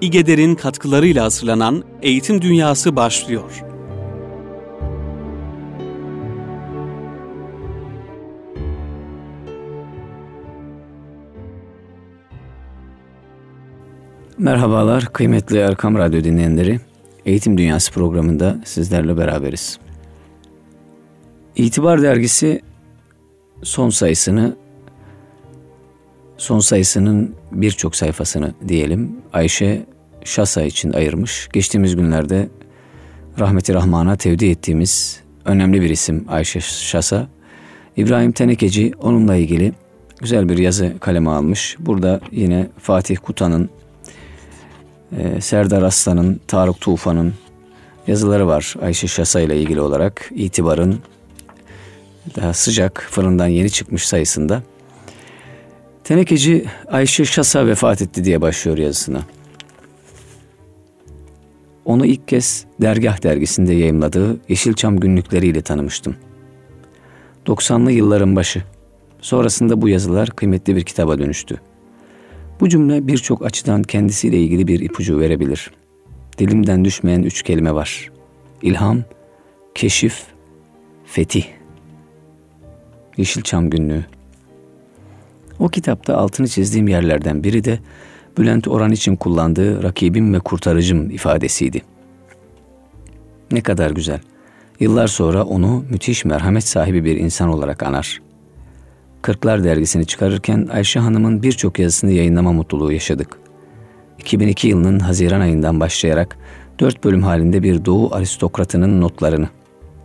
İGEDER'in katkılarıyla hazırlanan Eğitim Dünyası başlıyor. Merhabalar kıymetli Erkam Radyo dinleyenleri. Eğitim Dünyası programında sizlerle beraberiz. İtibar dergisi son sayısını son sayısının birçok sayfasını diyelim Ayşe Şasa için ayırmış. Geçtiğimiz günlerde rahmeti rahmana tevdi ettiğimiz önemli bir isim Ayşe Şasa. İbrahim Tenekeci onunla ilgili güzel bir yazı kaleme almış. Burada yine Fatih Kutan'ın, e, Serdar Aslan'ın, Tarık Tufan'ın yazıları var Ayşe Şasa ile ilgili olarak. itibarın daha sıcak fırından yeni çıkmış sayısında. Tenekeci Ayşe Şasa vefat etti diye başlıyor yazısına. Onu ilk kez Dergah dergisinde yayımladığı Yeşilçam günlükleriyle tanımıştım. 90'lı yılların başı. Sonrasında bu yazılar kıymetli bir kitaba dönüştü. Bu cümle birçok açıdan kendisiyle ilgili bir ipucu verebilir. Dilimden düşmeyen üç kelime var. İlham, keşif, fetih. Yeşilçam günlüğü. O kitapta altını çizdiğim yerlerden biri de Bülent Orhan için kullandığı rakibim ve kurtarıcım ifadesiydi. Ne kadar güzel. Yıllar sonra onu müthiş merhamet sahibi bir insan olarak anar. Kırklar dergisini çıkarırken Ayşe Hanım'ın birçok yazısını yayınlama mutluluğu yaşadık. 2002 yılının Haziran ayından başlayarak dört bölüm halinde bir Doğu aristokratının notlarını.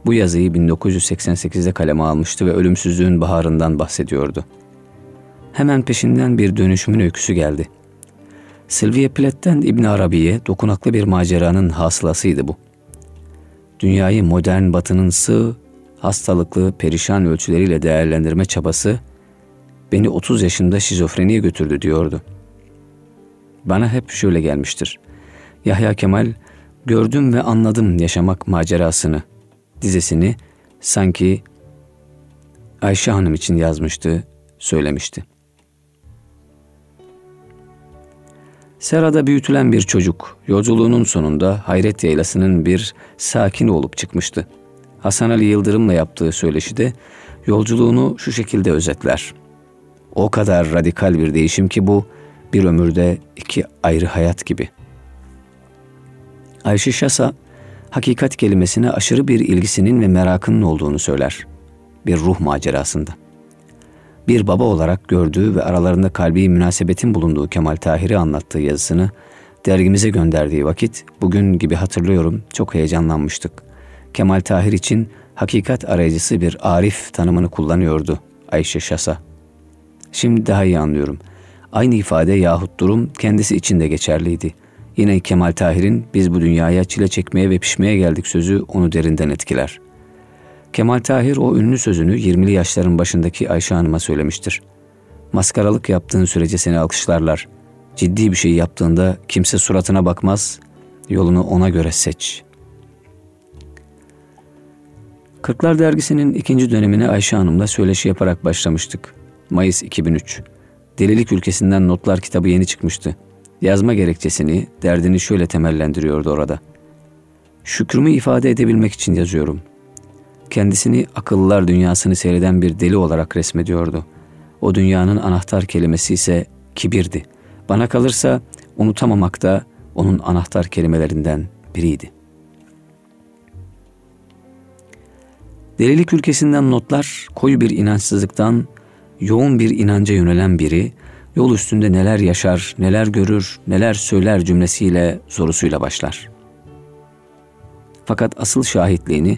Bu yazıyı 1988'de kaleme almıştı ve ölümsüzlüğün baharından bahsediyordu. Hemen peşinden bir dönüşümün öyküsü geldi. Sylvia Plath'ten İbn Arabi'ye dokunaklı bir maceranın hasılasıydı bu. Dünyayı modern batının sığ, hastalıklı, perişan ölçüleriyle değerlendirme çabası beni 30 yaşında şizofreniye götürdü diyordu. Bana hep şöyle gelmiştir. Yahya Kemal gördüm ve anladım yaşamak macerasını, dizesini sanki Ayşe Hanım için yazmıştı, söylemişti. Serada büyütülen bir çocuk yolculuğunun sonunda Hayret Yaylası'nın bir sakin olup çıkmıştı. Hasan Ali Yıldırım'la yaptığı söyleşide yolculuğunu şu şekilde özetler. O kadar radikal bir değişim ki bu bir ömürde iki ayrı hayat gibi. Ayşe Şasa, hakikat kelimesine aşırı bir ilgisinin ve merakının olduğunu söyler. Bir ruh macerasında bir baba olarak gördüğü ve aralarında kalbi münasebetin bulunduğu Kemal Tahir'i anlattığı yazısını dergimize gönderdiği vakit bugün gibi hatırlıyorum çok heyecanlanmıştık. Kemal Tahir için hakikat arayıcısı bir arif tanımını kullanıyordu Ayşe Şasa. Şimdi daha iyi anlıyorum. Aynı ifade yahut durum kendisi için de geçerliydi. Yine Kemal Tahir'in biz bu dünyaya çile çekmeye ve pişmeye geldik sözü onu derinden etkiler.'' Kemal Tahir o ünlü sözünü 20'li yaşların başındaki Ayşe Hanım'a söylemiştir. Maskaralık yaptığın sürece seni alkışlarlar. Ciddi bir şey yaptığında kimse suratına bakmaz, yolunu ona göre seç. Kırklar dergisinin ikinci dönemine Ayşe Hanım'la söyleşi yaparak başlamıştık. Mayıs 2003. Delilik ülkesinden notlar kitabı yeni çıkmıştı. Yazma gerekçesini, derdini şöyle temellendiriyordu orada. Şükrümü ifade edebilmek için yazıyorum kendisini akıllılar dünyasını seyreden bir deli olarak resmediyordu. O dünyanın anahtar kelimesi ise kibirdi. Bana kalırsa unutamamak da onun anahtar kelimelerinden biriydi. Delilik ülkesinden notlar koyu bir inançsızlıktan yoğun bir inanca yönelen biri yol üstünde neler yaşar, neler görür, neler söyler cümlesiyle sorusuyla başlar. Fakat asıl şahitliğini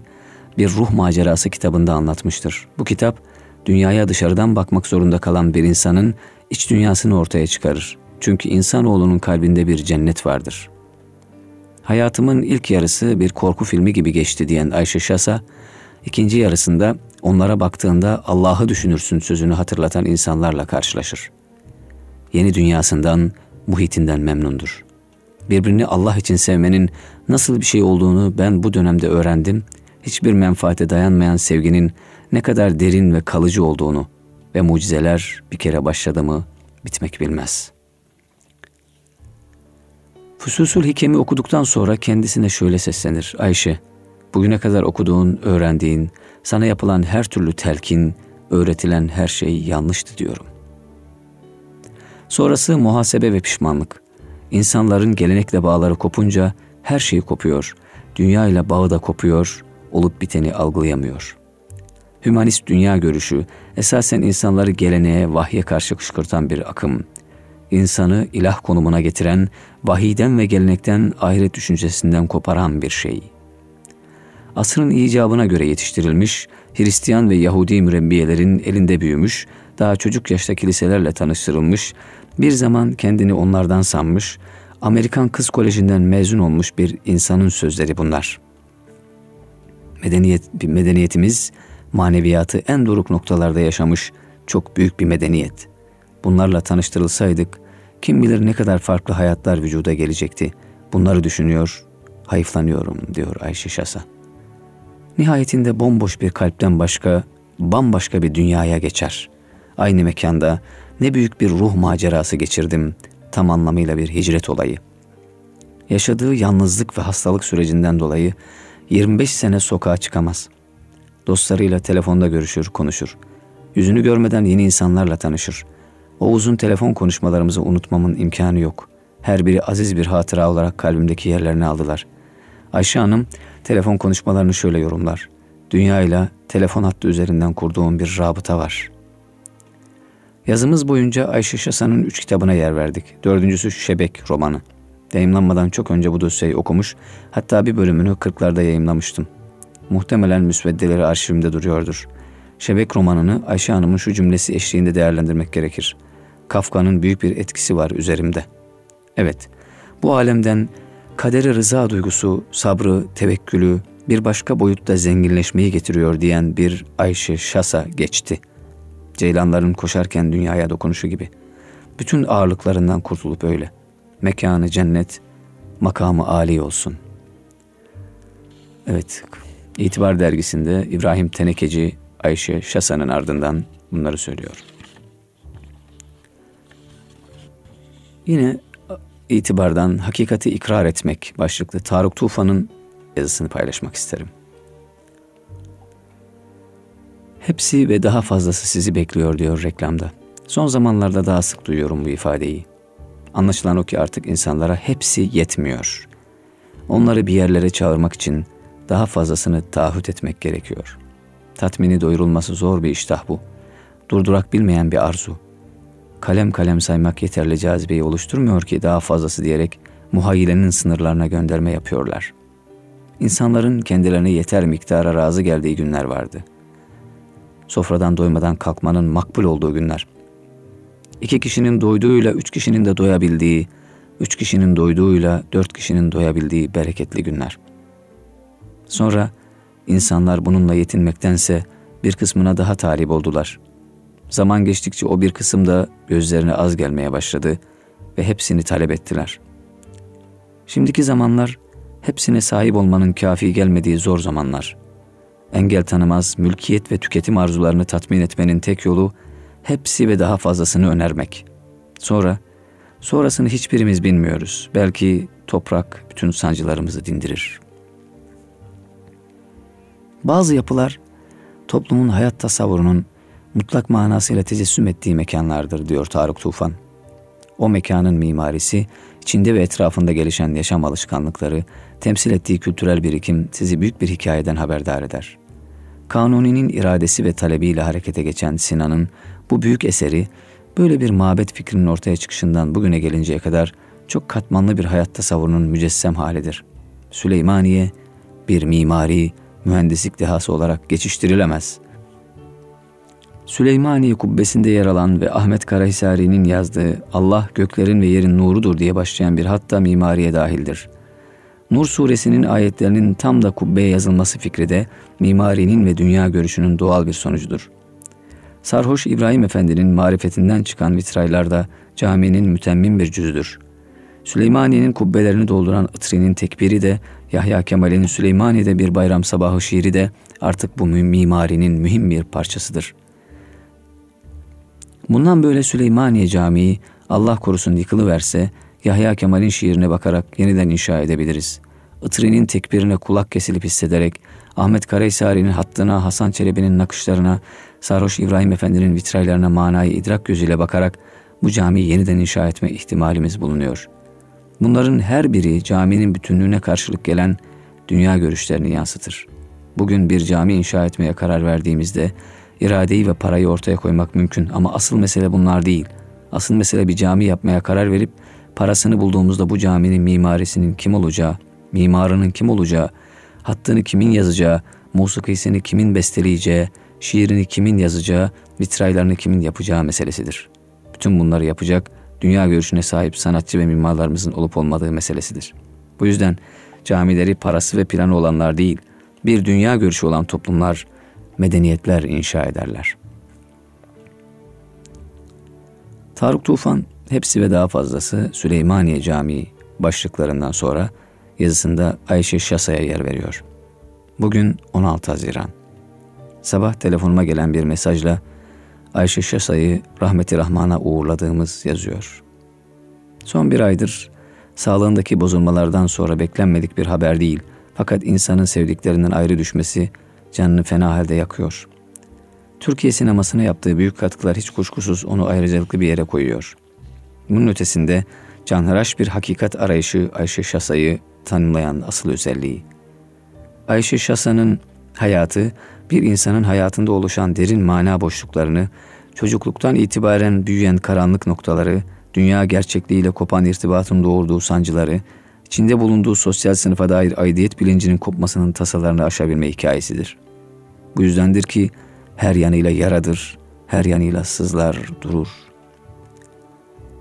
bir ruh macerası kitabında anlatmıştır. Bu kitap dünyaya dışarıdan bakmak zorunda kalan bir insanın iç dünyasını ortaya çıkarır. Çünkü insanoğlunun kalbinde bir cennet vardır. Hayatımın ilk yarısı bir korku filmi gibi geçti diyen Ayşe Şasa, ikinci yarısında onlara baktığında Allah'ı düşünürsün sözünü hatırlatan insanlarla karşılaşır. Yeni dünyasından, muhitinden memnundur. Birbirini Allah için sevmenin nasıl bir şey olduğunu ben bu dönemde öğrendim hiçbir menfaate dayanmayan sevginin ne kadar derin ve kalıcı olduğunu ve mucizeler bir kere başladı mı bitmek bilmez. Fususul Hikem'i okuduktan sonra kendisine şöyle seslenir. Ayşe, bugüne kadar okuduğun, öğrendiğin, sana yapılan her türlü telkin, öğretilen her şey yanlıştı diyorum. Sonrası muhasebe ve pişmanlık. İnsanların gelenekle bağları kopunca her şeyi kopuyor. Dünya ile bağı da kopuyor, olup biteni algılayamıyor. Hümanist dünya görüşü esasen insanları geleneğe, vahye karşı kışkırtan bir akım. İnsanı ilah konumuna getiren, vahiden ve gelenekten ahiret düşüncesinden koparan bir şey. Asrın icabına göre yetiştirilmiş, Hristiyan ve Yahudi mürebbiyelerin elinde büyümüş, daha çocuk yaşta kiliselerle tanıştırılmış, bir zaman kendini onlardan sanmış, Amerikan Kız Koleji'nden mezun olmuş bir insanın sözleri bunlar. Medeniyet, medeniyetimiz maneviyatı en doruk noktalarda yaşamış çok büyük bir medeniyet. Bunlarla tanıştırılsaydık kim bilir ne kadar farklı hayatlar vücuda gelecekti. Bunları düşünüyor, hayıflanıyorum diyor Ayşe Şasa. Nihayetinde bomboş bir kalpten başka, bambaşka bir dünyaya geçer. Aynı mekanda ne büyük bir ruh macerası geçirdim, tam anlamıyla bir hicret olayı. Yaşadığı yalnızlık ve hastalık sürecinden dolayı 25 sene sokağa çıkamaz. Dostlarıyla telefonda görüşür, konuşur. Yüzünü görmeden yeni insanlarla tanışır. O uzun telefon konuşmalarımızı unutmamın imkanı yok. Her biri aziz bir hatıra olarak kalbimdeki yerlerini aldılar. Ayşe Hanım telefon konuşmalarını şöyle yorumlar. Dünyayla telefon hattı üzerinden kurduğum bir rabıta var. Yazımız boyunca Ayşe Şasa'nın üç kitabına yer verdik. Dördüncüsü Şebek romanı. Yayımlanmadan çok önce bu dosyayı okumuş, hatta bir bölümünü kırklarda yayımlamıştım. Muhtemelen müsveddeleri arşivimde duruyordur. Şebek romanını Ayşe Hanım'ın şu cümlesi eşliğinde değerlendirmek gerekir. Kafka'nın büyük bir etkisi var üzerimde. Evet, bu alemden kadere rıza duygusu, sabrı, tevekkülü, bir başka boyutta zenginleşmeyi getiriyor diyen bir Ayşe Şasa geçti. Ceylanların koşarken dünyaya dokunuşu gibi. Bütün ağırlıklarından kurtulup öyle. Mekanı cennet, makamı âli olsun. Evet, İtibar dergisinde İbrahim Tenekeci Ayşe Şasa'nın ardından bunları söylüyor. Yine itibardan hakikati ikrar etmek başlıklı Tarık Tufan'ın yazısını paylaşmak isterim. Hepsi ve daha fazlası sizi bekliyor diyor reklamda. Son zamanlarda daha sık duyuyorum bu ifadeyi. Anlaşılan o ki artık insanlara hepsi yetmiyor. Onları bir yerlere çağırmak için daha fazlasını taahhüt etmek gerekiyor. Tatmini doyurulması zor bir iştah bu. Durdurak bilmeyen bir arzu. Kalem kalem saymak yeterli cazibeyi oluşturmuyor ki daha fazlası diyerek muhayyilenin sınırlarına gönderme yapıyorlar. İnsanların kendilerine yeter miktara razı geldiği günler vardı. Sofradan doymadan kalkmanın makbul olduğu günler. İki kişinin doyduğuyla üç kişinin de doyabildiği, üç kişinin doyduğuyla dört kişinin doyabildiği bereketli günler.'' Sonra insanlar bununla yetinmektense bir kısmına daha talip oldular. Zaman geçtikçe o bir kısım da gözlerine az gelmeye başladı ve hepsini talep ettiler. Şimdiki zamanlar hepsine sahip olmanın kafi gelmediği zor zamanlar. Engel tanımaz mülkiyet ve tüketim arzularını tatmin etmenin tek yolu hepsi ve daha fazlasını önermek. Sonra, sonrasını hiçbirimiz bilmiyoruz. Belki toprak bütün sancılarımızı dindirir.'' Bazı yapılar toplumun hayat tasavvurunun mutlak manasıyla tecessüm ettiği mekanlardır diyor Tarık Tufan. O mekanın mimarisi, içinde ve etrafında gelişen yaşam alışkanlıkları, temsil ettiği kültürel birikim sizi büyük bir hikayeden haberdar eder. Kanuni'nin iradesi ve talebiyle harekete geçen Sinan'ın bu büyük eseri, böyle bir mabet fikrinin ortaya çıkışından bugüne gelinceye kadar çok katmanlı bir hayat tasavvurunun mücessem halidir. Süleymaniye, bir mimari, mühendislik dehası olarak geçiştirilemez. Süleymaniye kubbesinde yer alan ve Ahmet Karahisari'nin yazdığı Allah göklerin ve yerin nurudur diye başlayan bir hatta mimariye dahildir. Nur suresinin ayetlerinin tam da kubbeye yazılması fikri de mimarinin ve dünya görüşünün doğal bir sonucudur. Sarhoş İbrahim Efendi'nin marifetinden çıkan vitraylar da caminin mütemmin bir cüzüdür. Süleymaniye'nin kubbelerini dolduran ıtrinin tekbiri de Yahya Kemal'in Süleymaniye'de bir bayram sabahı şiiri de artık bu mimarinin mühim bir parçasıdır. Bundan böyle Süleymaniye Camii Allah korusun yıkılıverse Yahya Kemal'in şiirine bakarak yeniden inşa edebiliriz. Itri'nin tekbirine kulak kesilip hissederek, Ahmet Karahisari'nin hattına, Hasan Çelebi'nin nakışlarına, Sarhoş İbrahim Efendi'nin vitraylarına manayı idrak gözüyle bakarak bu camiyi yeniden inşa etme ihtimalimiz bulunuyor. Bunların her biri caminin bütünlüğüne karşılık gelen dünya görüşlerini yansıtır. Bugün bir cami inşa etmeye karar verdiğimizde iradeyi ve parayı ortaya koymak mümkün ama asıl mesele bunlar değil. Asıl mesele bir cami yapmaya karar verip parasını bulduğumuzda bu caminin mimarisinin kim olacağı, mimarının kim olacağı, hattını kimin yazacağı, musikisini kimin besteleyeceği, şiirini kimin yazacağı, vitraylarını kimin yapacağı meselesidir. Bütün bunları yapacak, dünya görüşüne sahip sanatçı ve mimarlarımızın olup olmadığı meselesidir. Bu yüzden camileri parası ve planı olanlar değil, bir dünya görüşü olan toplumlar, medeniyetler inşa ederler. Tarık Tufan hepsi ve daha fazlası Süleymaniye Camii başlıklarından sonra yazısında Ayşe Şasa'ya yer veriyor. Bugün 16 Haziran. Sabah telefonuma gelen bir mesajla Ayşe Şasa'yı rahmeti rahmana uğurladığımız yazıyor. Son bir aydır sağlığındaki bozulmalardan sonra beklenmedik bir haber değil fakat insanın sevdiklerinden ayrı düşmesi canını fena halde yakıyor. Türkiye sinemasına yaptığı büyük katkılar hiç kuşkusuz onu ayrıcalıklı bir yere koyuyor. Bunun ötesinde canhıraş bir hakikat arayışı Ayşe Şasa'yı tanımlayan asıl özelliği. Ayşe Şasa'nın hayatı bir insanın hayatında oluşan derin mana boşluklarını, çocukluktan itibaren büyüyen karanlık noktaları, dünya gerçekliğiyle kopan irtibatın doğurduğu sancıları, içinde bulunduğu sosyal sınıfa dair aidiyet bilincinin kopmasının tasalarını aşabilme hikayesidir. Bu yüzdendir ki her yanıyla yaradır, her yanıyla sızlar, durur.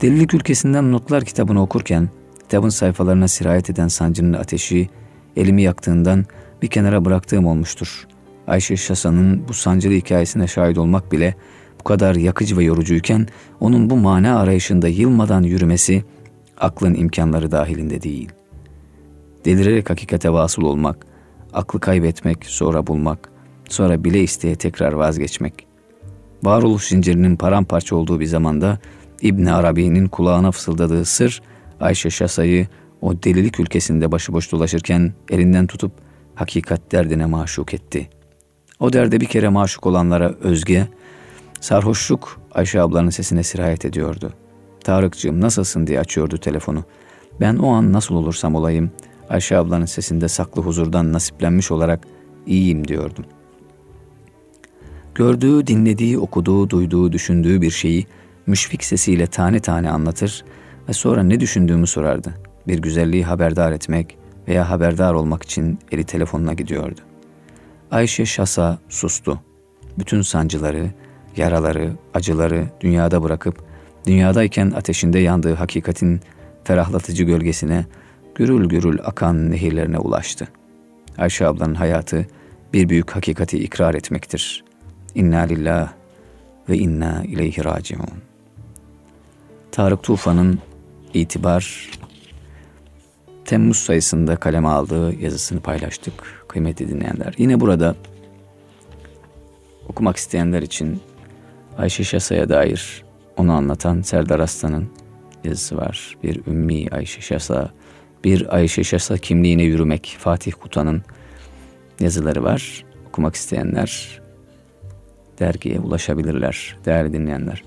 Delilik ülkesinden notlar kitabını okurken, kitabın sayfalarına sirayet eden sancının ateşi, elimi yaktığından bir kenara bıraktığım olmuştur. Ayşe Şasa'nın bu sancılı hikayesine şahit olmak bile bu kadar yakıcı ve yorucuyken onun bu mana arayışında yılmadan yürümesi aklın imkanları dahilinde değil. Delirerek hakikate vasıl olmak, aklı kaybetmek, sonra bulmak, sonra bile isteye tekrar vazgeçmek. Varoluş zincirinin paramparça olduğu bir zamanda İbn Arabi'nin kulağına fısıldadığı sır Ayşe Şasa'yı o delilik ülkesinde başıboş dolaşırken elinden tutup hakikat derdine maşuk etti. O derde bir kere maşuk olanlara özge, sarhoşluk Ayşe ablanın sesine sirayet ediyordu. Tarıkcığım nasılsın diye açıyordu telefonu. Ben o an nasıl olursam olayım Ayşe ablanın sesinde saklı huzurdan nasiplenmiş olarak iyiyim diyordum. Gördüğü, dinlediği, okuduğu, duyduğu, düşündüğü bir şeyi müşfik sesiyle tane tane anlatır ve sonra ne düşündüğümü sorardı. Bir güzelliği haberdar etmek veya haberdar olmak için eli telefonuna gidiyordu. Ayşe Şasa sustu. Bütün sancıları, yaraları, acıları dünyada bırakıp dünyadayken ateşinde yandığı hakikatin ferahlatıcı gölgesine gürül gürül akan nehirlerine ulaştı. Ayşe ablanın hayatı bir büyük hakikati ikrar etmektir. İnna lillah ve inna ileyhi raciun. Tarık Tufan'ın itibar Temmuz sayısında kaleme aldığı yazısını paylaştık kıymetli dinleyenler. Yine burada okumak isteyenler için Ayşe Şasa'ya dair onu anlatan Serdar Aslan'ın yazısı var. Bir Ümmi Ayşe Şasa, bir Ayşe Şasa kimliğine yürümek Fatih Kutan'ın yazıları var. Okumak isteyenler dergiye ulaşabilirler değerli dinleyenler.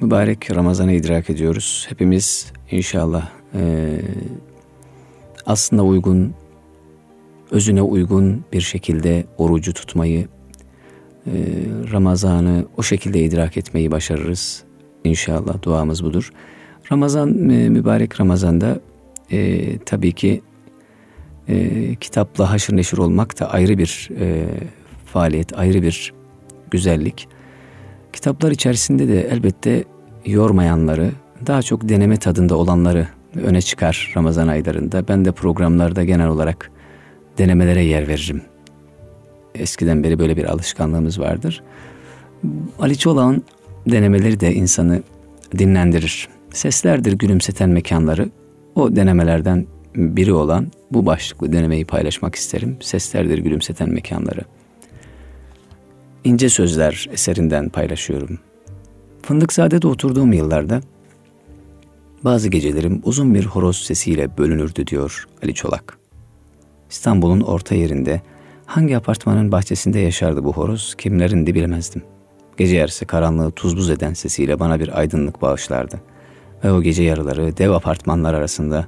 Mübarek Ramazan'ı idrak ediyoruz. Hepimiz inşallah e, aslında uygun, özüne uygun bir şekilde orucu tutmayı, e, Ramazan'ı o şekilde idrak etmeyi başarırız. İnşallah duamız budur. Ramazan, e, mübarek Ramazan'da e, tabii ki e, kitapla haşır neşir olmak da ayrı bir e, faaliyet, ayrı bir güzellik. Kitaplar içerisinde de elbette yormayanları, daha çok deneme tadında olanları öne çıkar Ramazan aylarında. Ben de programlarda genel olarak denemelere yer veririm. Eskiden beri böyle bir alışkanlığımız vardır. Ali Çolak'ın denemeleri de insanı dinlendirir. Seslerdir gülümseten mekanları. O denemelerden biri olan bu başlıklı denemeyi paylaşmak isterim. Seslerdir gülümseten mekanları. İnce Sözler eserinden paylaşıyorum. Fındıkzade'de oturduğum yıllarda Bazı gecelerim uzun bir horoz sesiyle bölünürdü diyor Ali Çolak. İstanbul'un orta yerinde hangi apartmanın bahçesinde yaşardı bu horoz kimlerin de bilemezdim. Gece yarısı karanlığı tuz buz eden sesiyle bana bir aydınlık bağışlardı. Ve o gece yarıları dev apartmanlar arasında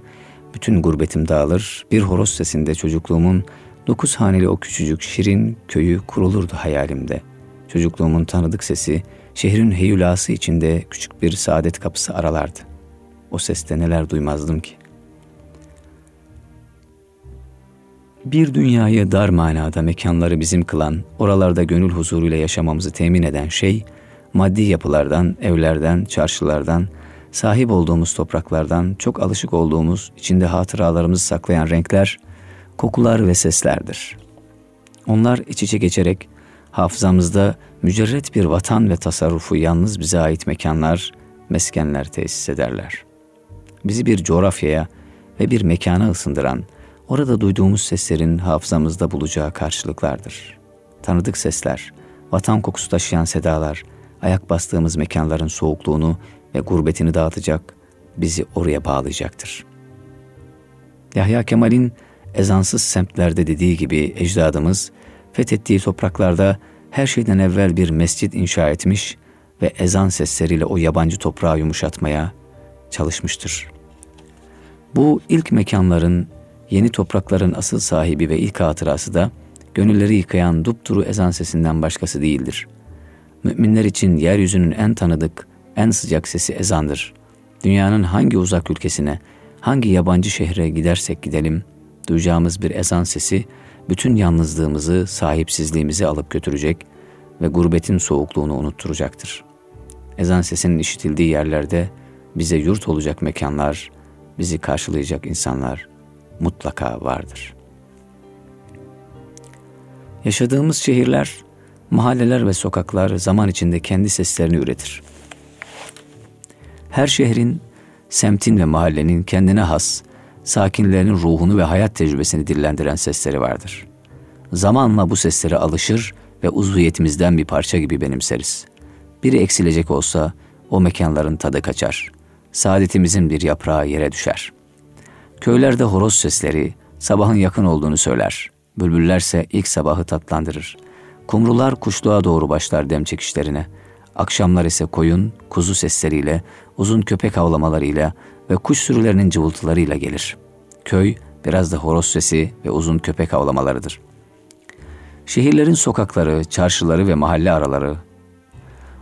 bütün gurbetim dağılır, bir horoz sesinde çocukluğumun dokuz haneli o küçücük şirin köyü kurulurdu hayalimde. Çocukluğumun tanıdık sesi şehrin heyulası içinde küçük bir saadet kapısı aralardı. O seste neler duymazdım ki. Bir dünyayı dar manada mekanları bizim kılan, oralarda gönül huzuruyla yaşamamızı temin eden şey, maddi yapılardan, evlerden, çarşılardan, sahip olduğumuz topraklardan, çok alışık olduğumuz, içinde hatıralarımızı saklayan renkler, kokular ve seslerdir. Onlar iç içe geçerek hafızamızda mücerret bir vatan ve tasarrufu yalnız bize ait mekanlar, meskenler tesis ederler. Bizi bir coğrafyaya ve bir mekana ısındıran, orada duyduğumuz seslerin hafızamızda bulacağı karşılıklardır. Tanıdık sesler, vatan kokusu taşıyan sedalar, ayak bastığımız mekanların soğukluğunu ve gurbetini dağıtacak, bizi oraya bağlayacaktır. Yahya Kemal'in ezansız semtlerde dediği gibi ecdadımız fethettiği topraklarda her şeyden evvel bir mescit inşa etmiş ve ezan sesleriyle o yabancı toprağı yumuşatmaya çalışmıştır. Bu ilk mekanların, yeni toprakların asıl sahibi ve ilk hatırası da gönülleri yıkayan dupduru ezan sesinden başkası değildir. Müminler için yeryüzünün en tanıdık, en sıcak sesi ezandır. Dünyanın hangi uzak ülkesine, hangi yabancı şehre gidersek gidelim, duyacağımız bir ezan sesi bütün yalnızlığımızı, sahipsizliğimizi alıp götürecek ve gurbetin soğukluğunu unutturacaktır. Ezan sesinin işitildiği yerlerde bize yurt olacak mekanlar, bizi karşılayacak insanlar mutlaka vardır. Yaşadığımız şehirler, mahalleler ve sokaklar zaman içinde kendi seslerini üretir. Her şehrin, semtin ve mahallenin kendine has, sakinlerinin ruhunu ve hayat tecrübesini dillendiren sesleri vardır. Zamanla bu seslere alışır ve uzviyetimizden bir parça gibi benimseriz. Biri eksilecek olsa o mekanların tadı kaçar. Saadetimizin bir yaprağı yere düşer. Köylerde horoz sesleri sabahın yakın olduğunu söyler. Bülbüllerse ilk sabahı tatlandırır. Kumrular kuşluğa doğru başlar dem çekişlerine. Akşamlar ise koyun, kuzu sesleriyle, uzun köpek havlamalarıyla ve kuş sürülerinin cıvıltılarıyla gelir. Köy biraz da horoz sesi ve uzun köpek havlamalarıdır. Şehirlerin sokakları, çarşıları ve mahalle araları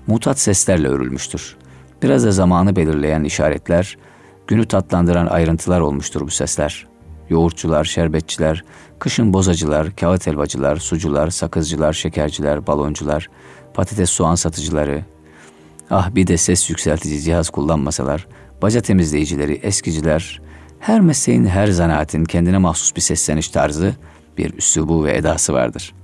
mutat seslerle örülmüştür. Biraz da zamanı belirleyen işaretler, günü tatlandıran ayrıntılar olmuştur bu sesler. Yoğurtçular, şerbetçiler, kışın bozacılar, kağıt helvacılar, sucular, sakızcılar, şekerciler, baloncular, patates soğan satıcıları, ah bir de ses yükseltici cihaz kullanmasalar, baca temizleyicileri, eskiciler, her mesleğin, her zanaatin kendine mahsus bir sesleniş tarzı, bir üslubu ve edası vardır.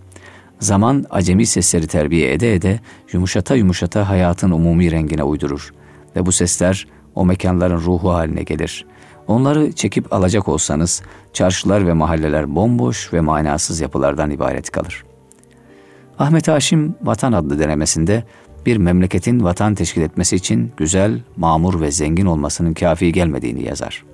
Zaman acemi sesleri terbiye ede ede yumuşata yumuşata hayatın umumi rengine uydurur ve bu sesler o mekanların ruhu haline gelir. Onları çekip alacak olsanız çarşılar ve mahalleler bomboş ve manasız yapılardan ibaret kalır. Ahmet Haşim Vatan adlı denemesinde bir memleketin vatan teşkil etmesi için güzel, mamur ve zengin olmasının kafi gelmediğini yazar.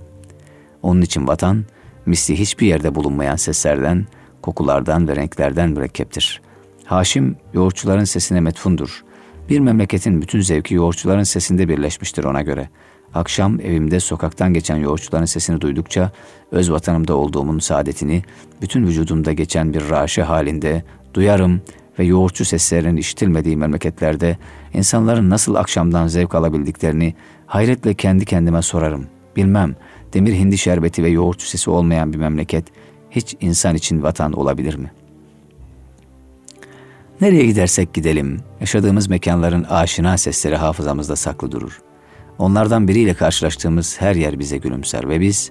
Onun için vatan, misli hiçbir yerde bulunmayan seslerden, kokulardan ve renklerden mürekkeptir. Haşim, yoğurtçuların sesine metfundur. Bir memleketin bütün zevki yoğurtçuların sesinde birleşmiştir ona göre. Akşam evimde sokaktan geçen yoğurtçuların sesini duydukça öz vatanımda olduğumun saadetini bütün vücudumda geçen bir raşe halinde duyarım ve yoğurtçu seslerinin işitilmediği memleketlerde insanların nasıl akşamdan zevk alabildiklerini hayretle kendi kendime sorarım. Bilmem, demir hindi şerbeti ve yoğurtçu sesi olmayan bir memleket hiç insan için vatan olabilir mi? Nereye gidersek gidelim, yaşadığımız mekanların aşina sesleri hafızamızda saklı durur. Onlardan biriyle karşılaştığımız her yer bize gülümser ve biz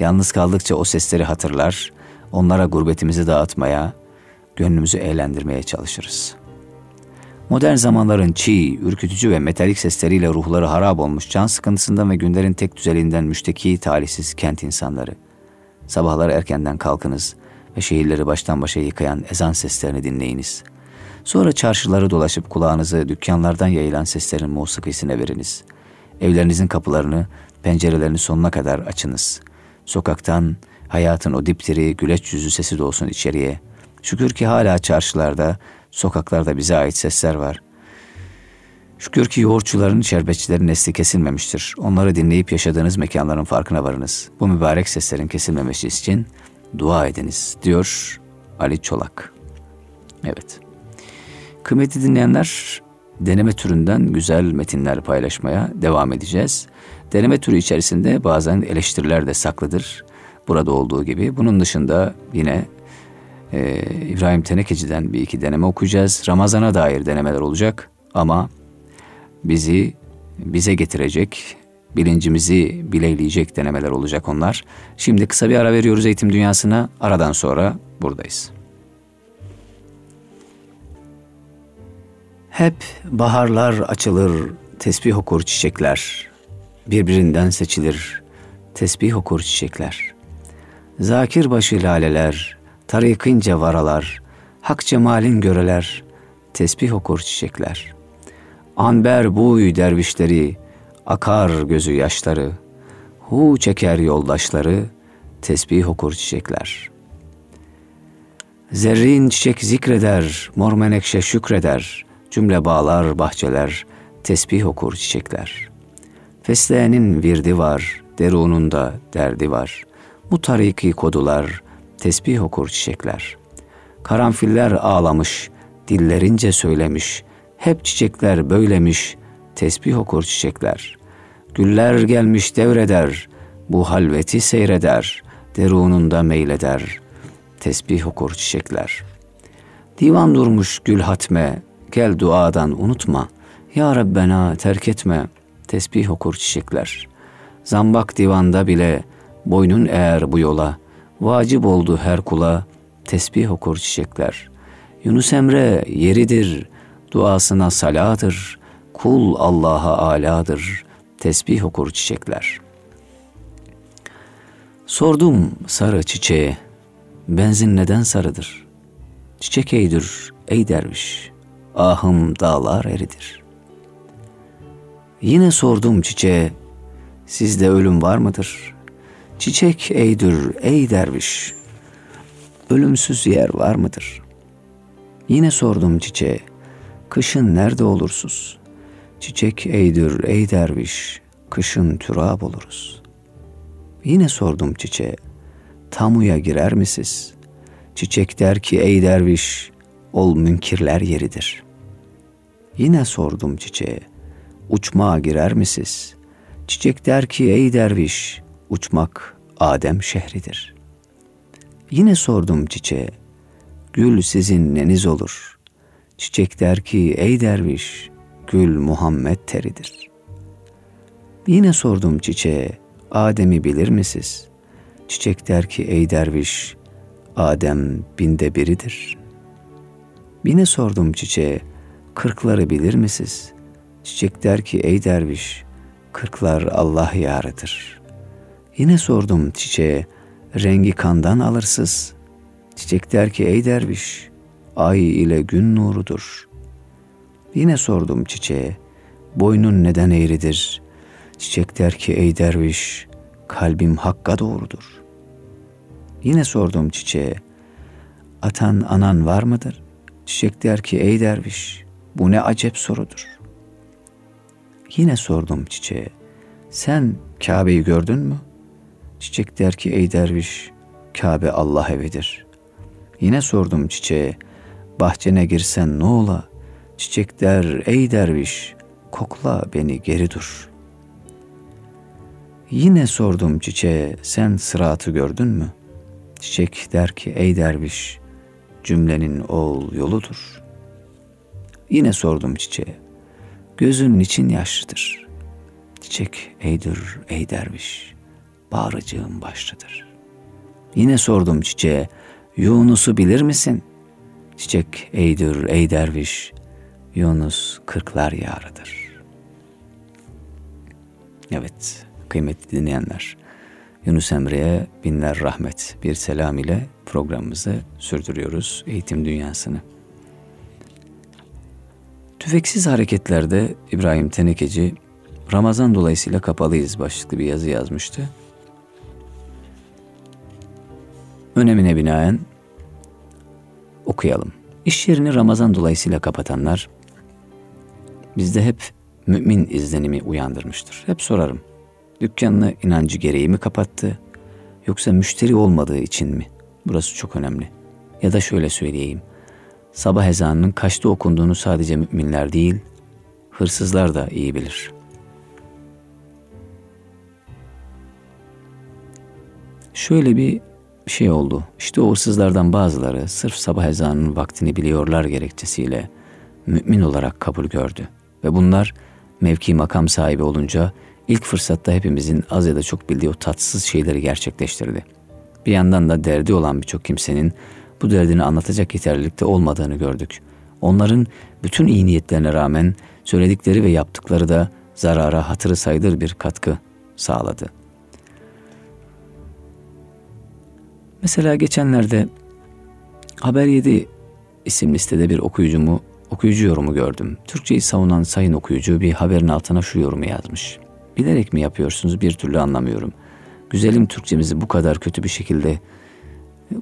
yalnız kaldıkça o sesleri hatırlar, onlara gurbetimizi dağıtmaya, gönlümüzü eğlendirmeye çalışırız. Modern zamanların çiğ, ürkütücü ve metalik sesleriyle ruhları harap olmuş can sıkıntısından ve günlerin tek düzeliğinden müşteki, talihsiz kent insanları. Sabahlar erkenden kalkınız ve şehirleri baştan başa yıkayan ezan seslerini dinleyiniz. Sonra çarşıları dolaşıp kulağınızı dükkanlardan yayılan seslerin musikisine veriniz. Evlerinizin kapılarını, pencerelerini sonuna kadar açınız. Sokaktan hayatın o diptiri, güleç yüzü sesi de olsun içeriye. Şükür ki hala çarşılarda, sokaklarda bize ait sesler var. Şükür ki yoğurtçuların, şerbetçilerin nesli kesilmemiştir. Onları dinleyip yaşadığınız mekanların farkına varınız. Bu mübarek seslerin kesilmemesi için dua ediniz diyor Ali Çolak. Evet. Kıymetli dinleyenler, deneme türünden güzel metinler paylaşmaya devam edeceğiz. Deneme türü içerisinde bazen eleştiriler de saklıdır. Burada olduğu gibi. Bunun dışında yine e, İbrahim Tenekeci'den bir iki deneme okuyacağız. Ramazana dair denemeler olacak ama bizi bize getirecek, bilincimizi bileyleyecek denemeler olacak onlar. Şimdi kısa bir ara veriyoruz eğitim dünyasına. Aradan sonra buradayız. Hep baharlar açılır, tesbih okur çiçekler. Birbirinden seçilir, tesbih okur çiçekler. Zakir başı laleler, tarikince varalar, hak cemalin göreler, tesbih okur çiçekler. Anber buy dervişleri, akar gözü yaşları, hu çeker yoldaşları, tesbih okur çiçekler. Zerrin çiçek zikreder, mor menekşe şükreder, cümle bağlar bahçeler, tesbih okur çiçekler. Fesleğenin virdi var, derununda derdi var. Bu tariki kodular, tesbih okur çiçekler. Karanfiller ağlamış, dillerince söylemiş, hep çiçekler böylemiş, tesbih okur çiçekler. Güller gelmiş devreder, bu halveti seyreder, derununda meyleder, tesbih okur çiçekler. Divan durmuş gül hatme, gel duadan unutma, Ya Rabbena terk etme, tesbih okur çiçekler. Zambak divanda bile, boynun eğer bu yola, vacip oldu her kula, tesbih okur çiçekler. Yunus Emre yeridir, duasına saladır, kul Allah'a aladır, tesbih okur çiçekler. Sordum sarı çiçeğe, benzin neden sarıdır? Çiçek eydir ey derviş, ahım dağlar eridir. Yine sordum çiçeğe, sizde ölüm var mıdır? Çiçek eydir ey derviş, ölümsüz yer var mıdır? Yine sordum çiçeğe, kışın nerede olursuz? Çiçek eydir ey derviş, kışın türab oluruz. Yine sordum çiçeğe, tamuya girer misiniz? Çiçek der ki ey derviş, ol münkirler yeridir. Yine sordum çiçeğe, uçmağa girer misiniz? Çiçek der ki ey derviş, uçmak Adem şehridir. Yine sordum çiçeğe, gül sizin neniz olur? Çiçek der ki ey derviş, gül Muhammed teridir. Yine sordum çiçeğe, Adem'i bilir misiniz? Çiçek der ki ey derviş, Adem binde biridir. Yine sordum çiçeğe, kırkları bilir misiniz? Çiçek der ki ey derviş, kırklar Allah yarıdır. Yine sordum çiçeğe, rengi kandan alırsız. Çiçek der ki ey derviş, ay ile gün nurudur. Yine sordum çiçeğe, boynun neden eğridir? Çiçek der ki ey derviş, kalbim hakka doğrudur. Yine sordum çiçeğe, atan anan var mıdır? Çiçek der ki ey derviş, bu ne acep sorudur. Yine sordum çiçeğe, sen Kabe'yi gördün mü? Çiçek der ki ey derviş, Kabe Allah evidir. Yine sordum çiçeğe, bahçene girsen ne ola? Çiçek der ey derviş, kokla beni geri dur. Yine sordum çiçeğe, sen sıratı gördün mü? Çiçek der ki ey derviş, cümlenin oğul yoludur. Yine sordum çiçeğe, gözün için yaşlıdır? Çiçek eydir ey derviş, bağrıcığım başlıdır. Yine sordum çiçeğe, Yunus'u bilir misin? Çiçek eydir ey derviş, Yunus kırklar yarıdır. Evet, kıymetli dinleyenler, Yunus Emre'ye binler rahmet bir selam ile programımızı sürdürüyoruz eğitim dünyasını. Tüfeksiz hareketlerde İbrahim Tenekeci Ramazan dolayısıyla kapalıyız başlıklı bir yazı yazmıştı. Önemine binaen okuyalım. İş yerini Ramazan dolayısıyla kapatanlar bizde hep mümin izlenimi uyandırmıştır. Hep sorarım. Dükkanını inancı gereği mi kapattı yoksa müşteri olmadığı için mi? Burası çok önemli. Ya da şöyle söyleyeyim. Sabah ezanının kaçta okunduğunu sadece müminler değil, hırsızlar da iyi bilir. Şöyle bir şey oldu. İşte o hırsızlardan bazıları sırf sabah ezanının vaktini biliyorlar gerekçesiyle mümin olarak kabul gördü. Ve bunlar mevki makam sahibi olunca ilk fırsatta hepimizin az ya da çok bildiği o tatsız şeyleri gerçekleştirdi. Bir yandan da derdi olan birçok kimsenin bu derdini anlatacak yeterlilikte olmadığını gördük. Onların bütün iyi niyetlerine rağmen söyledikleri ve yaptıkları da zarara hatırı sayılır bir katkı sağladı. Mesela geçenlerde Haber 7 isimli sitede bir okuyucumu, okuyucu yorumu gördüm. Türkçeyi savunan sayın okuyucu bir haberin altına şu yorumu yazmış. Bilerek mi yapıyorsunuz bir türlü anlamıyorum. Güzelim Türkçemizi bu kadar kötü bir şekilde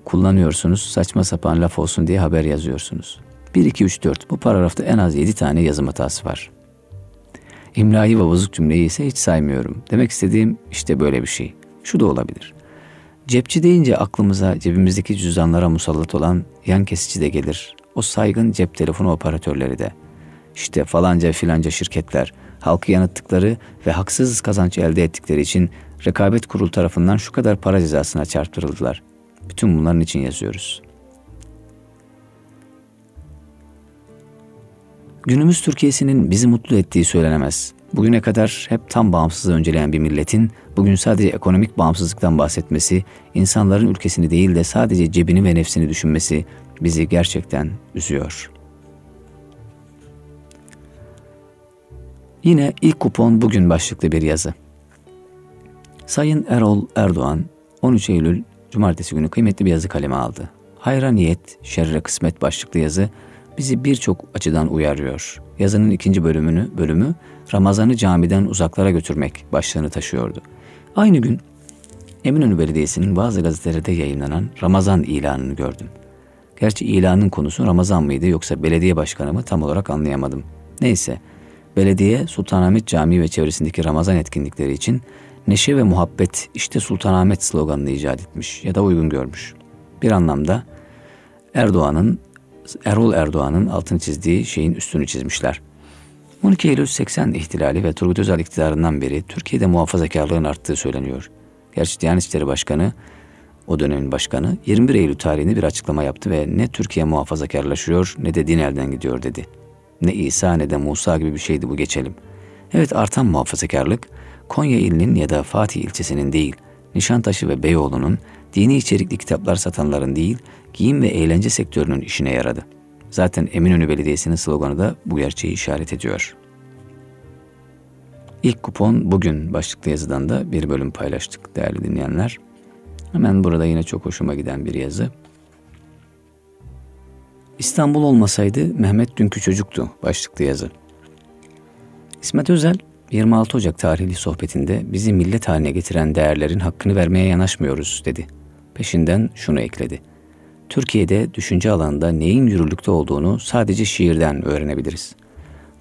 kullanıyorsunuz. Saçma sapan laf olsun diye haber yazıyorsunuz. 1, 2, 3, 4 bu paragrafta en az 7 tane yazım hatası var. İmlayı ve bozuk cümleyi ise hiç saymıyorum. Demek istediğim işte böyle bir şey. Şu da olabilir. Cepçi deyince aklımıza cebimizdeki cüzdanlara musallat olan yan kesici de gelir. O saygın cep telefonu operatörleri de. İşte falanca filanca şirketler halkı yanıttıkları ve haksız kazanç elde ettikleri için rekabet kurul tarafından şu kadar para cezasına çarptırıldılar. Bütün bunların için yazıyoruz. Günümüz Türkiye'sinin bizi mutlu ettiği söylenemez. Bugüne kadar hep tam bağımsızlığı önceleyen bir milletin bugün sadece ekonomik bağımsızlıktan bahsetmesi, insanların ülkesini değil de sadece cebini ve nefsini düşünmesi bizi gerçekten üzüyor. Yine ilk kupon bugün başlıklı bir yazı. Sayın Erol Erdoğan 13 Eylül Cumartesi günü kıymetli bir yazı kaleme aldı. Hayra niyet, şerre kısmet başlıklı yazı bizi birçok açıdan uyarıyor. Yazının ikinci bölümünü, bölümü Ramazan'ı camiden uzaklara götürmek başlığını taşıyordu. Aynı gün Eminönü Belediyesi'nin bazı gazetelerde yayınlanan Ramazan ilanını gördüm. Gerçi ilanın konusu Ramazan mıydı yoksa belediye başkanı mı tam olarak anlayamadım. Neyse, belediye Sultanahmet Camii ve çevresindeki Ramazan etkinlikleri için neşe ve muhabbet işte Sultanahmet sloganını icat etmiş ya da uygun görmüş. Bir anlamda Erdoğan'ın Erol Erdoğan'ın altını çizdiği şeyin üstünü çizmişler. 12 Eylül 80 ihtilali ve Turgut Özal iktidarından beri Türkiye'de muhafazakarlığın arttığı söyleniyor. Gerçi Diyanet İşleri Başkanı, o dönemin başkanı 21 Eylül tarihinde bir açıklama yaptı ve ne Türkiye muhafazakarlaşıyor ne de din elden gidiyor dedi. Ne İsa ne de Musa gibi bir şeydi bu geçelim. Evet artan muhafazakarlık Konya ilinin ya da Fatih ilçesinin değil, Nişantaşı ve Beyoğlu'nun dini içerikli kitaplar satanların değil, giyim ve eğlence sektörünün işine yaradı. Zaten Eminönü Belediyesi'nin sloganı da bu gerçeği işaret ediyor. İlk kupon bugün başlıklı yazıdan da bir bölüm paylaştık değerli dinleyenler. Hemen burada yine çok hoşuma giden bir yazı. İstanbul olmasaydı Mehmet dünkü çocuktu başlıklı yazı. İsmet Özel 26 Ocak tarihli sohbetinde bizi millet haline getiren değerlerin hakkını vermeye yanaşmıyoruz dedi. Peşinden şunu ekledi. Türkiye'de düşünce alanında neyin yürürlükte olduğunu sadece şiirden öğrenebiliriz.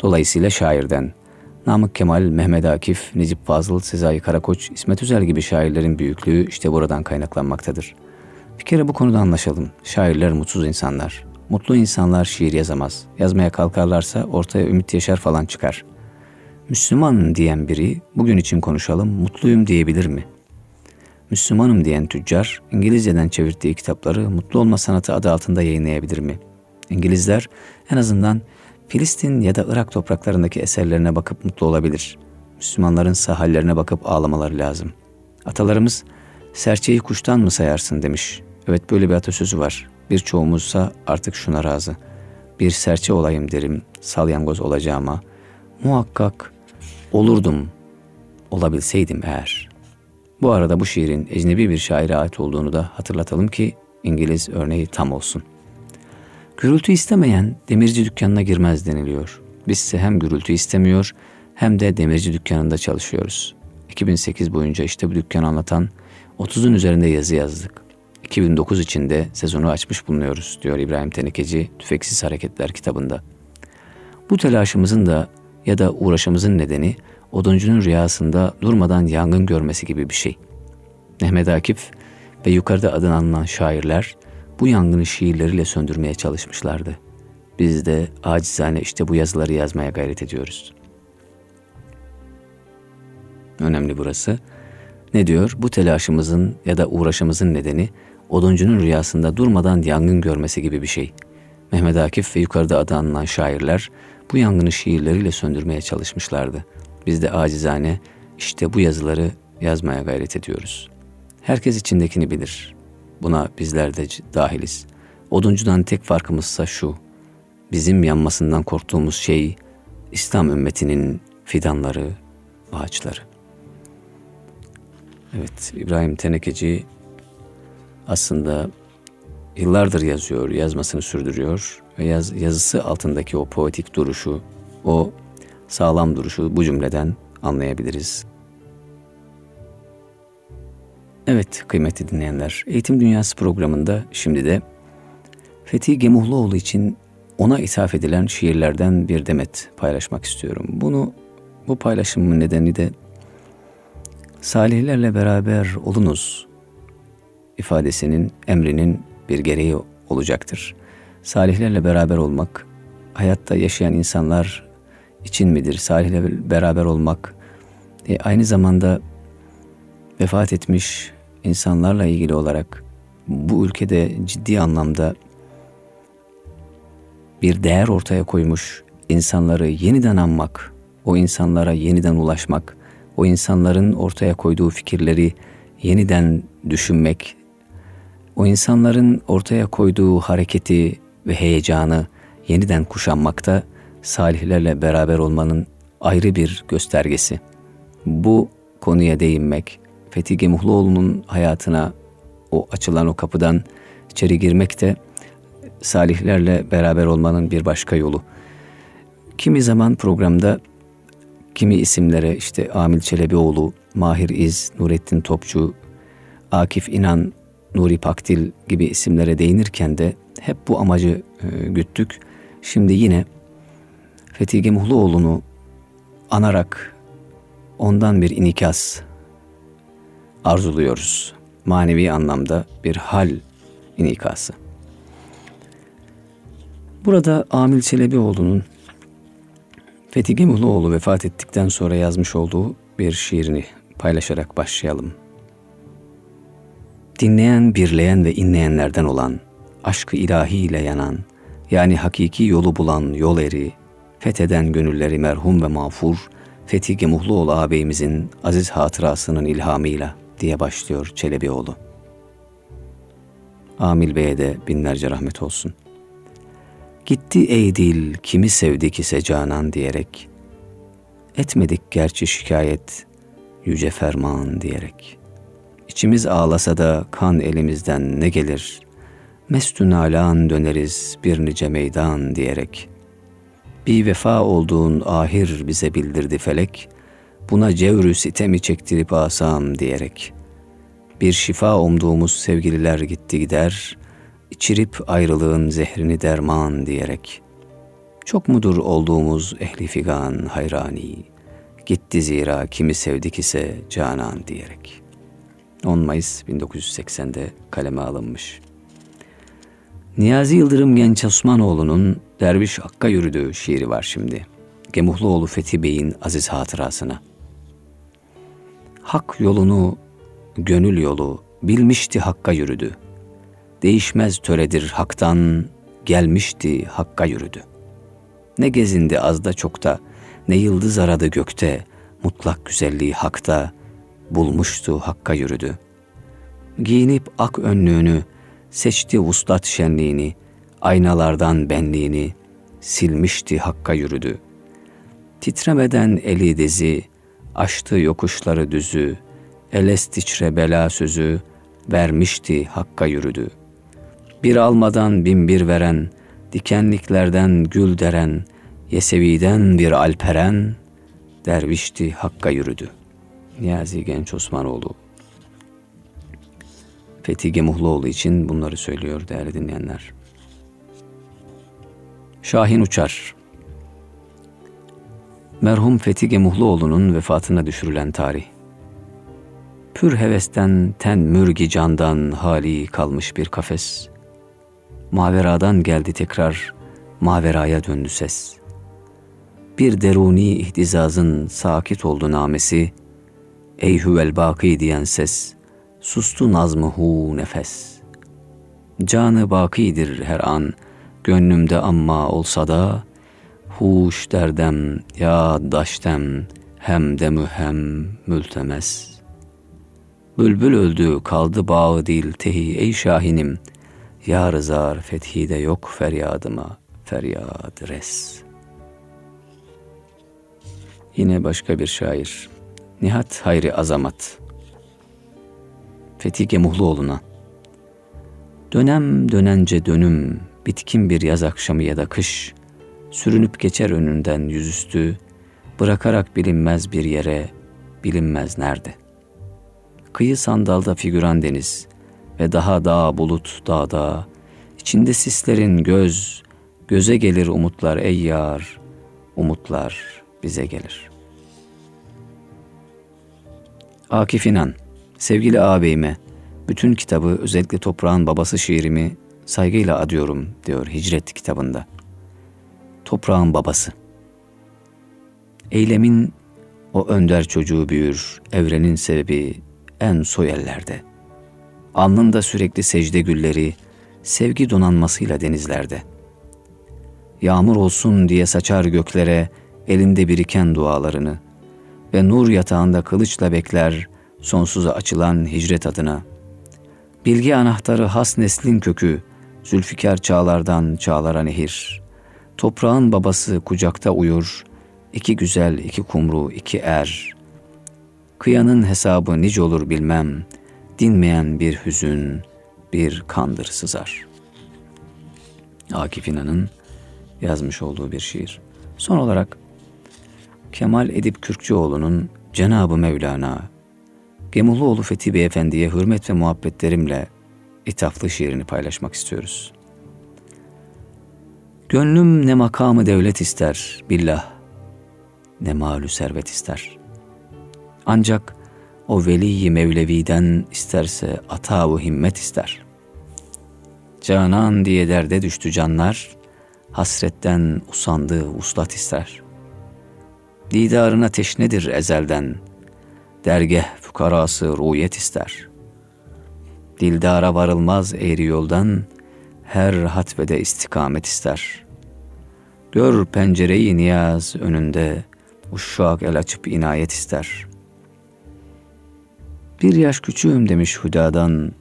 Dolayısıyla şairden. Namık Kemal, Mehmet Akif, Necip Fazıl, Sezai Karakoç, İsmet Özel gibi şairlerin büyüklüğü işte buradan kaynaklanmaktadır. Bir kere bu konuda anlaşalım. Şairler mutsuz insanlar. Mutlu insanlar şiir yazamaz. Yazmaya kalkarlarsa ortaya ümit yaşar falan çıkar. Müslüman diyen biri bugün için konuşalım mutluyum diyebilir mi? Müslümanım diyen tüccar İngilizceden çevirdiği kitapları Mutlu Olma Sanatı adı altında yayınlayabilir mi? İngilizler en azından Filistin ya da Irak topraklarındaki eserlerine bakıp mutlu olabilir. Müslümanların sahallerine bakıp ağlamaları lazım. Atalarımız serçeyi kuştan mı sayarsın demiş. Evet böyle bir atasözü var. Birçoğumuzsa artık şuna razı. Bir serçe olayım derim salyangoz olacağıma. Muhakkak olurdum olabilseydim eğer. Bu arada bu şiirin ecnebi bir şaire ait olduğunu da hatırlatalım ki İngiliz örneği tam olsun. Gürültü istemeyen demirci dükkanına girmez deniliyor. Biz ise hem gürültü istemiyor hem de demirci dükkanında çalışıyoruz. 2008 boyunca işte bu dükkanı anlatan 30'un üzerinde yazı yazdık. 2009 içinde sezonu açmış bulunuyoruz diyor İbrahim Tenekeci Tüfeksiz Hareketler kitabında. Bu telaşımızın da ya da uğraşımızın nedeni oduncunun rüyasında durmadan yangın görmesi gibi bir şey. Mehmet Akif ve yukarıda adını anılan şairler bu yangını şiirleriyle söndürmeye çalışmışlardı. Biz de acizane işte bu yazıları yazmaya gayret ediyoruz. Önemli burası. Ne diyor? Bu telaşımızın ya da uğraşımızın nedeni oduncunun rüyasında durmadan yangın görmesi gibi bir şey. Mehmet Akif ve yukarıda adı anılan şairler bu yangını şiirleriyle söndürmeye çalışmışlardı. Biz de acizane işte bu yazıları yazmaya gayret ediyoruz. Herkes içindekini bilir. Buna bizler de dahiliz. Oduncudan tek farkımızsa şu. Bizim yanmasından korktuğumuz şey İslam ümmetinin fidanları, ağaçları. Evet, İbrahim Tenekeci aslında yıllardır yazıyor, yazmasını sürdürüyor ve yaz, yazısı altındaki o poetik duruşu, o sağlam duruşu bu cümleden anlayabiliriz. Evet kıymetli dinleyenler, Eğitim Dünyası programında şimdi de Fethi Gemuhluoğlu için ona ithaf edilen şiirlerden bir demet paylaşmak istiyorum. Bunu bu paylaşımın nedeni de salihlerle beraber olunuz ifadesinin emrinin bir gereği olacaktır. Salihlerle beraber olmak hayatta yaşayan insanlar için midir? Salihlerle beraber olmak e, aynı zamanda vefat etmiş insanlarla ilgili olarak bu ülkede ciddi anlamda bir değer ortaya koymuş insanları yeniden anmak, o insanlara yeniden ulaşmak, o insanların ortaya koyduğu fikirleri yeniden düşünmek, o insanların ortaya koyduğu hareketi ve heyecanı yeniden kuşanmakta salihlerle beraber olmanın ayrı bir göstergesi. Bu konuya değinmek, Fethi Gemuhluoğlu'nun hayatına o açılan o kapıdan içeri girmek de salihlerle beraber olmanın bir başka yolu. Kimi zaman programda kimi isimlere işte Amil Çelebioğlu, Mahir İz, Nurettin Topçu, Akif İnan, Nuri Pakdil gibi isimlere değinirken de hep bu amacı e, güttük. Şimdi yine Fethi Gemuhluoğlu'nu anarak ondan bir inikas arzuluyoruz. Manevi anlamda bir hal inikası. Burada Amil Çelebioğlu'nun Fethi Gemuhluoğlu vefat ettikten sonra yazmış olduğu bir şiirini paylaşarak başlayalım. Dinleyen, birleyen ve inleyenlerden olan, aşkı ilahiyle yanan, yani hakiki yolu bulan yol eri, fetheden gönülleri merhum ve mağfur, Fethi Gemuhluoğlu ağabeyimizin aziz hatırasının ilhamıyla diye başlıyor Çelebioğlu. Amil Bey'e de binlerce rahmet olsun. Gitti ey dil kimi sevdi ki secanan diyerek, etmedik gerçi şikayet yüce ferman diyerek. İçimiz ağlasa da kan elimizden ne gelir, mestun alan döneriz bir nice meydan diyerek. Bir vefa olduğun ahir bize bildirdi felek, buna cevrü sitemi çektirip asam diyerek. Bir şifa umduğumuz sevgililer gitti gider, içirip ayrılığın zehrini derman diyerek. Çok mudur olduğumuz ehli figan hayrani, gitti zira kimi sevdik ise canan diyerek. 10 Mayıs 1980'de kaleme alınmış. Niyazi Yıldırım Genç Osmanoğlu'nun Derviş Hakk'a yürüdüğü şiiri var şimdi. Gemuhluoğlu Fethi Bey'in aziz hatırasına. Hak yolunu, gönül yolu bilmişti Hakk'a yürüdü. Değişmez töredir haktan, gelmişti Hakk'a yürüdü. Ne gezindi azda çokta, ne yıldız aradı gökte, mutlak güzelliği hakta, bulmuştu Hakk'a yürüdü. Giyinip ak önlüğünü, seçti vuslat şenliğini, aynalardan benliğini, silmişti Hakk'a yürüdü. Titremeden eli dizi, Açtı yokuşları düzü, elestiçre bela sözü, vermişti Hakk'a yürüdü. Bir almadan bin bir veren, dikenliklerden gül deren, Yesevi'den bir alperen, dervişti Hakk'a yürüdü. Niyazi Genç Osmanoğlu. Fethi Gemuhluoğlu için bunları söylüyor değerli dinleyenler. Şahin Uçar Merhum Fethi Gemuhluoğlu'nun vefatına düşürülen tarih. Pür hevesten ten mürgi candan hali kalmış bir kafes. Maveradan geldi tekrar, maveraya döndü ses. Bir deruni ihtizazın sakit oldu namesi, Ey hüvel baki diyen ses, sustu nazmı hu nefes. Canı bakidir her an, gönlümde amma olsa da, huş derdem ya daştem, hem de mühem mültemes. Bülbül öldü kaldı bağı dil tehi ey şahinim, ya rızar fethide yok feryadıma feryad res. Yine başka bir şair. Nihat Hayri Azamat. Fethi Gemuhluoğlu'na. Dönem dönence dönüm, bitkin bir yaz akşamı ya da kış, sürünüp geçer önünden yüzüstü, bırakarak bilinmez bir yere, bilinmez nerede. Kıyı sandalda figüran deniz ve daha dağ bulut dağda, içinde sislerin göz, göze gelir umutlar ey yar, umutlar bize gelir. Akif İnan, sevgili ağabeyime, bütün kitabı özellikle toprağın babası şiirimi saygıyla adıyorum diyor Hicret kitabında. Toprağın babası. Eylemin o önder çocuğu büyür, evrenin sebebi en soy ellerde. Alnında sürekli secde gülleri, sevgi donanmasıyla denizlerde. Yağmur olsun diye saçar göklere, elinde biriken dualarını ve nur yatağında kılıçla bekler sonsuza açılan hicret adına. Bilgi anahtarı has neslin kökü, Zülfikar çağlardan çağlara nehir. Toprağın babası kucakta uyur, iki güzel, iki kumru, iki er. Kıyanın hesabı nice olur bilmem, dinmeyen bir hüzün, bir kandır sızar. Akif İnan'ın yazmış olduğu bir şiir. Son olarak Kemal Edip Kürkçüoğlu'nun Cenab-ı Mevlana, Gemuluoğlu Fethi Beyefendi'ye hürmet ve muhabbetlerimle ithaflı şiirini paylaşmak istiyoruz. Gönlüm ne makamı devlet ister, billah, ne malü servet ister. Ancak o veli Mevlevi'den isterse atavu himmet ister. Canan diye derde düştü canlar, hasretten usandı uslat ister. Didarına teşnedir ezelden. Dergeh fukarası ruhiyet ister. Dildara varılmaz eğri yoldan, her hatvede istikamet ister. Gör pencereyi niyaz önünde, uşşak el açıp inayet ister. Bir yaş küçüğüm demiş Hüda'dan,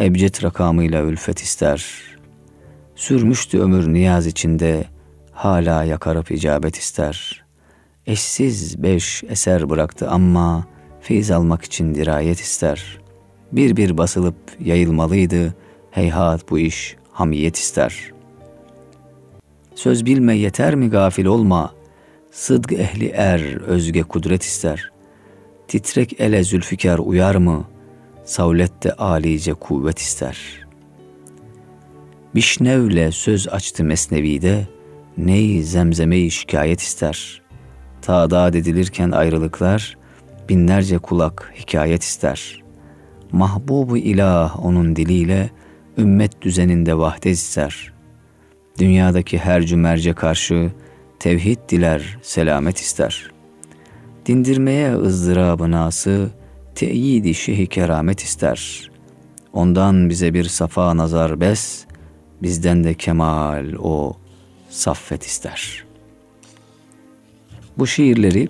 ebced rakamıyla ülfet ister. Sürmüştü ömür niyaz içinde, hala yakarıp icabet ister.'' eşsiz beş eser bıraktı ama feyiz almak için dirayet ister. Bir bir basılıp yayılmalıydı, heyhat bu iş hamiyet ister. Söz bilme yeter mi gafil olma, sıdg ehli er özge kudret ister. Titrek ele zülfikar uyar mı, savlette alice kuvvet ister. Bişnevle söz açtı mesnevide, ney zemzeme şikayet ister.'' Tadat edilirken ayrılıklar binlerce kulak hikayet ister. Mahbubu ilah onun diliyle ümmet düzeninde vahdet ister. Dünyadaki her cümerce karşı tevhid diler, selamet ister. Dindirmeye ızdırabı nası, teyidi şehi keramet ister. Ondan bize bir safa nazar bes, bizden de kemal o saffet ister.'' Bu şiirleri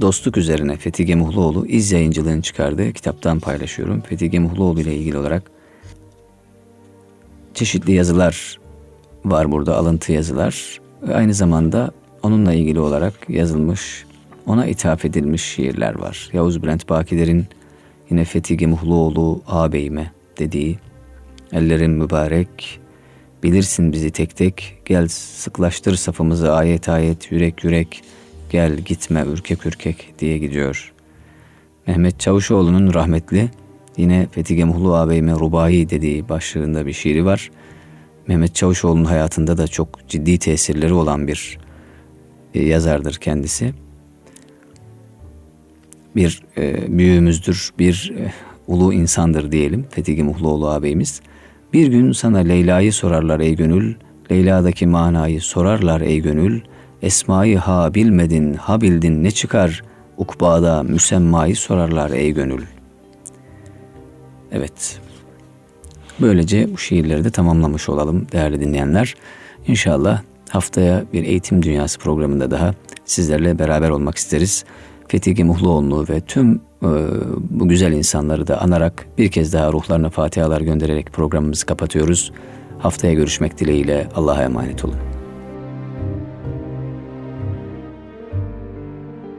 dostluk üzerine Fethi Gemuhluoğlu İz Yayıncılığın çıkardığı kitaptan paylaşıyorum. Fethi Gemuhluoğlu ile ilgili olarak çeşitli yazılar var burada, alıntı yazılar. Ve aynı zamanda onunla ilgili olarak yazılmış, ona ithaf edilmiş şiirler var. Yavuz Bülent Bakiler'in yine Fethi Gemuhluoğlu ağabeyime dediği Ellerin mübarek, bilirsin bizi tek tek, gel sıklaştır safımızı ayet ayet, yürek yürek, gel gitme ürkek ürkek diye gidiyor. Mehmet Çavuşoğlu'nun rahmetli yine Fethi Gemuhlu ağabeyime Rubai dediği başlığında bir şiiri var. Mehmet Çavuşoğlu'nun hayatında da çok ciddi tesirleri olan bir e, yazardır kendisi. Bir e, büyüğümüzdür, bir e, ulu insandır diyelim Fethi Gemuhluoğlu ağabeyimiz. Bir gün sana Leyla'yı sorarlar ey gönül, Leyla'daki manayı sorarlar ey gönül, Esma'yı ha bilmedin, ha bildin ne çıkar, ukbada müsemmayı sorarlar ey gönül. Evet, böylece bu şiirleri de tamamlamış olalım değerli dinleyenler. İnşallah haftaya bir eğitim dünyası programında daha sizlerle beraber olmak isteriz. Fethi Muhluoğlu ve tüm e, bu güzel insanları da anarak bir kez daha ruhlarına fatihalar göndererek programımızı kapatıyoruz. Haftaya görüşmek dileğiyle Allah'a emanet olun.